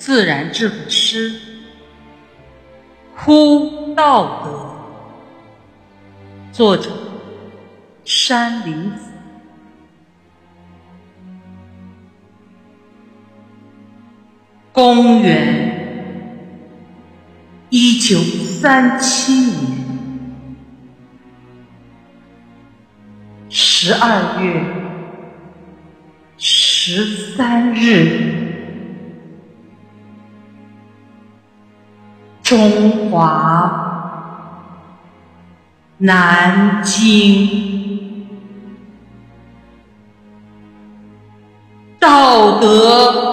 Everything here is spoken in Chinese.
自然智慧诗，呼道德，作者山林子。公元一九三七年十二月十三日。中华。南京，道德